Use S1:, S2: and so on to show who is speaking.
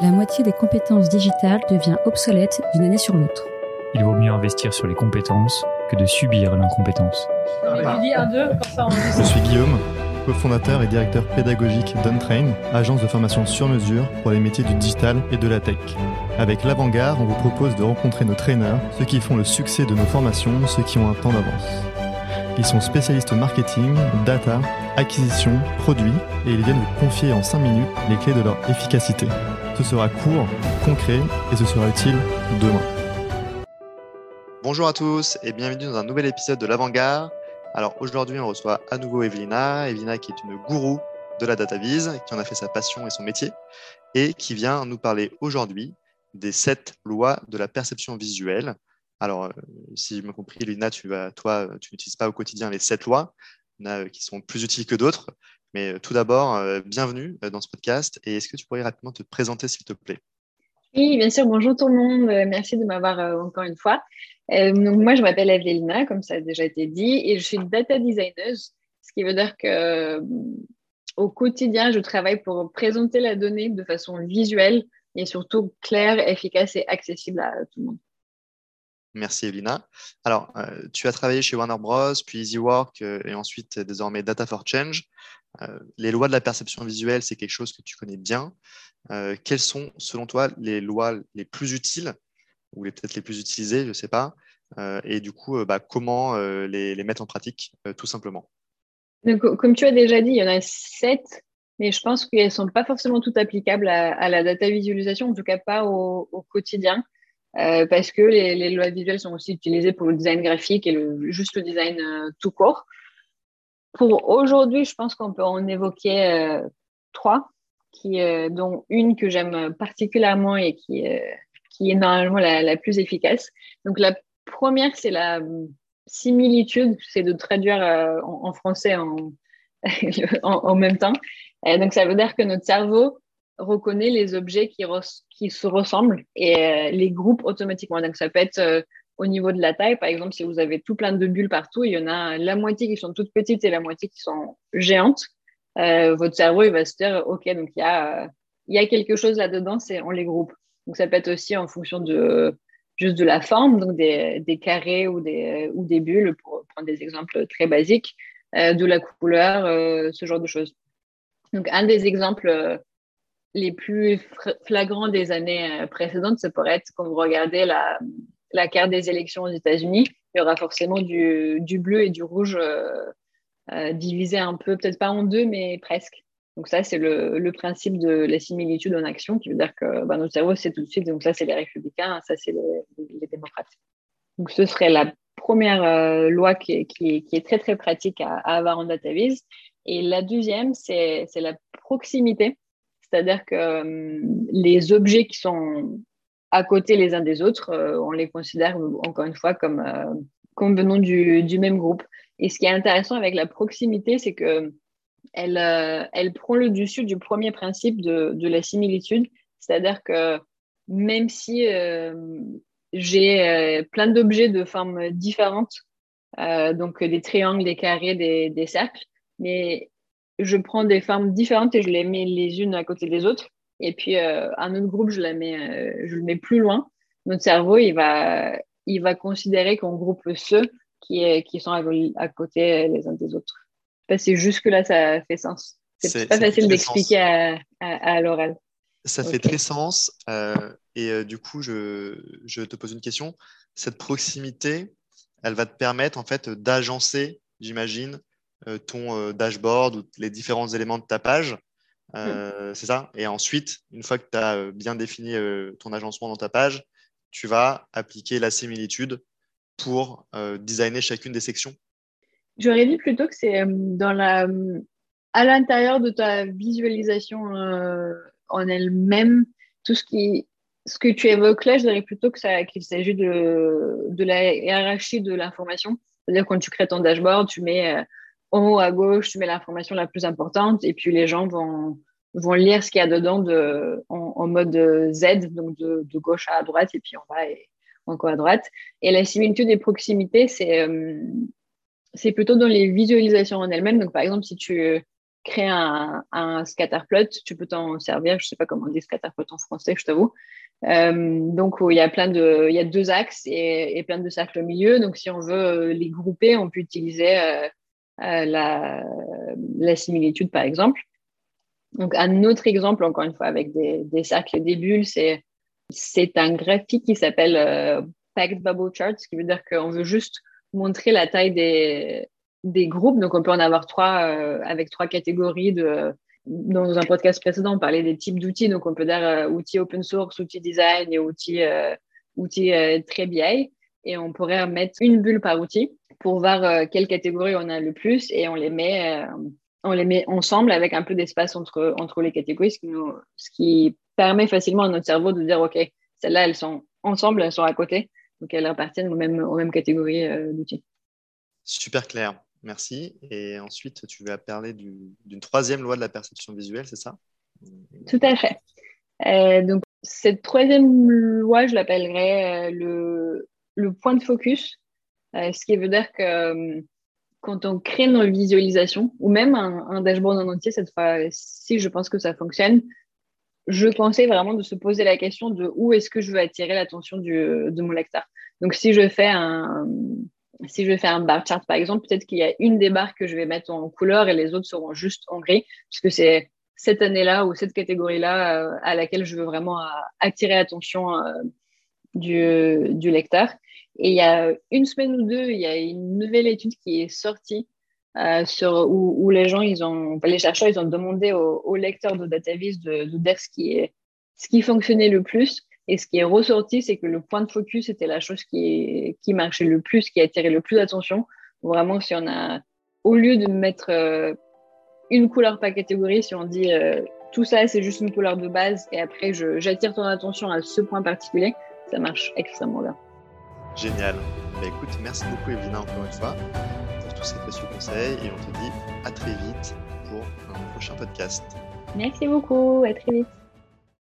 S1: La moitié des compétences digitales devient obsolète d'une année sur l'autre.
S2: Il vaut mieux investir sur les compétences que de subir l'incompétence.
S3: Je suis Guillaume, cofondateur et directeur pédagogique d'Untrain, agence de formation sur mesure pour les métiers du digital et de la tech. Avec l'Avant-Garde, on vous propose de rencontrer nos traîneurs, ceux qui font le succès de nos formations, ceux qui ont un temps d'avance. Ils sont spécialistes marketing, data, acquisition, produits, et ils viennent vous confier en 5 minutes les clés de leur efficacité. Ce sera court, concret et ce sera utile demain.
S4: Bonjour à tous et bienvenue dans un nouvel épisode de l'Avant-Garde. Alors aujourd'hui, on reçoit à nouveau Evelina, Evelina qui est une gourou de la data vise, qui en a fait sa passion et son métier, et qui vient nous parler aujourd'hui des sept lois de la perception visuelle. Alors, euh, si je me compris, Lina, tu toi, tu n'utilises pas au quotidien les sept lois, euh, qui sont plus utiles que d'autres. Mais euh, tout d'abord, bienvenue dans ce podcast. Et est-ce que tu pourrais rapidement te présenter, s'il te plaît?
S5: Oui, bien sûr. Bonjour tout le monde. Merci de m'avoir encore une fois. donc, moi, je m'appelle Evelina, comme ça a déjà été dit, et je suis data designer, ce qui veut dire que au quotidien, je travaille pour présenter la donnée de façon visuelle et surtout claire, efficace et accessible à tout le monde.
S4: Merci Elina. Alors, euh, tu as travaillé chez Warner Bros, puis EasyWork euh, et ensuite désormais Data for Change. Euh, les lois de la perception visuelle, c'est quelque chose que tu connais bien. quelles sont, selon toi, les lois les plus utiles ou peut-être les plus utilisées, je ne sais pas, et du coup, bah, comment les, mettre en pratique, tout simplement?
S5: Comme tu as déjà dit, il y en a sept, mais je pense qu'elles ne sont pas forcément toutes applicables à, la data visualisation, en tout cas pas au quotidien. Euh, parce que les, les, lois visuelles sont aussi utilisées pour le design graphique et le, juste le design euh, tout court. Pour aujourd'hui, je pense qu'on peut en évoquer euh, trois, qui, dont une que j'aime particulièrement et qui, qui est normalement la, plus efficace. Donc la première, c'est la similitude, c'est de traduire en, français en, même temps. donc ça veut dire que notre cerveau reconnaît les objets qui, se ressemblent et euh, les groupes automatiquement. Donc, ça peut être euh, au niveau de la taille. Par exemple, si vous avez tout plein de bulles partout, il y en a la moitié qui sont toutes petites et la moitié qui sont géantes. Euh, votre cerveau, il va se dire, OK, donc il y a, il y a quelque chose là-dedans, on les groupe. Donc, ça peut être aussi en fonction de juste de la forme, donc des, des carrés ou des, ou des bulles, pour prendre des exemples très basiques, de la couleur, ce genre de choses. Donc, un des exemples les plus flagrants des années euh, précédentes, ça pourrait être quand vous regardez la, la carte des élections aux États-Unis, il y aura forcément du, bleu et du rouge euh, euh, divisés un peu, peut-être pas en deux, mais presque. Donc ça, c'est le, principe de la similitude en action, qui veut dire que bah, notre cerveau, c'est tout de suite, donc ça, c'est les républicains, ça, c'est les, démocrates. Donc ce serait la première euh, loi qui, est très, très pratique à, à avoir en database. Et la deuxième, c'est la proximité. C'est-à-dire que euh, les objets qui sont à côté les uns des autres, euh, on les considère encore une fois comme, euh, venant du, même groupe. Et ce qui est intéressant avec la proximité, c'est que elle, elle prend le dessus du premier principe de, la similitude. C'est-à-dire que même si j'ai plein d'objets de formes différentes, donc des triangles, des carrés, des cercles, mais je prends des formes différentes et je les mets les unes à côté des autres. Et puis, euh, un autre groupe, je, la mets, euh, je le mets plus loin. Notre cerveau, il va, il va considérer qu'on groupe ceux qui, qui sont à, côté les uns des autres. C'est jusque-là, ça fait sens. C'est pas facile d'expliquer à, à, l'oral.
S4: Ça fait très sens. Euh, et du coup, je, je, te pose une question. Cette proximité, elle va te permettre en fait d'agencer, j'imagine, euh, ton euh, dashboard ou les différents éléments de ta page. Euh, mm. C'est ça Et ensuite, une fois que tu as bien défini ton agencement dans ta page, tu vas appliquer la similitude pour designer chacune des sections
S5: J'aurais dit plutôt que c'est dans la, à l'intérieur de ta visualisation en elle-même, tout ce qui, ce que tu évoques là, je dirais plutôt que ça, qu'il s'agit de, de la hiérarchie de l'information. C'est-à-dire quand tu crées ton dashboard, tu mets en haut à gauche, tu mets l'information la plus importante et puis les gens vont, vont lire ce qu'il y a dedans de, en, mode Z, donc de, gauche à droite et puis en bas et encore à droite. Et la similitude des proximités, c'est euh, c'est plutôt dans les visualisations en elles-mêmes. Donc, par exemple, si tu, créer un, scatterplot, tu peux t'en servir. Je ne sais pas comment on dit scatterplot en français, je t'avoue. Euh, donc, il y a plein de, il y a deux axes et, plein de cercles au milieu. Donc, si on veut les grouper, on peut utiliser euh, euh, la, la, similitude, par exemple. Donc, un autre exemple, encore une fois, avec des, cercles et des bulles, c'est, c'est un graphique qui s'appelle euh, Packed Bubble Chart, ce qui veut dire qu'on veut juste montrer la taille des, des groupes. Donc, on peut en avoir trois euh, avec trois catégories. Dans un podcast précédent, on parlait des types d'outils. Donc, on peut dire euh, outils open source, outils design et outils, euh, outils très BI. Et on pourrait mettre une bulle par outil pour voir quelle catégorie on a le plus et on les met, on les met ensemble avec un peu d'espace entre, entre les catégories, ce qui, nous, ce qui permet facilement à notre cerveau de dire OK, celles-là, elles sont ensemble, elles sont à côté. Donc, elles appartiennent aux mêmes, aux mêmes catégories d'outils.
S4: Super clair. Merci. Et ensuite, tu vas parler d'une troisième loi de la perception visuelle, c'est ça?
S5: Tout à fait. Euh, donc, cette troisième loi, je l'appellerais euh, le, le, point de focus, euh, ce qui veut dire que quand on crée nos visualisations, ou même un, dashboard en entier, cette fois si je pense que ça fonctionne, je conseille vraiment de se poser la question de où est-ce que je veux attirer l'attention de mon lecteur. Donc, si je fais un, si je fais un bar chart, par exemple, peut-être qu'il y a une des barres que je vais mettre en couleur et les autres seront juste en gris, puisque c'est cette année-là ou cette catégorie-là euh, à laquelle je veux vraiment euh, attirer l'attention euh, du, lecteur. Et il y a une semaine ou deux, il y a une nouvelle étude qui est sortie sur, où, les gens, ils ont, les chercheurs, ils ont demandé aux, lecteurs de DataVis de, de dire ce qui, est, ce qui fonctionnait le plus. Et ce qui est ressorti, c'est que le point de focus était la chose qui, qui marchait le plus, qui attirait le plus d'attention. Vraiment, si on a, au lieu de mettre euh, une couleur par catégorie, si on dit euh, tout ça, c'est juste une couleur de base et après j'attire ton attention à ce point particulier, ça marche extrêmement bien.
S4: Génial. Bah, écoute, merci beaucoup Evelyna encore une fois pour tous ces précieux conseils et on te dit à très vite pour un prochain podcast.
S5: Merci beaucoup, à très vite.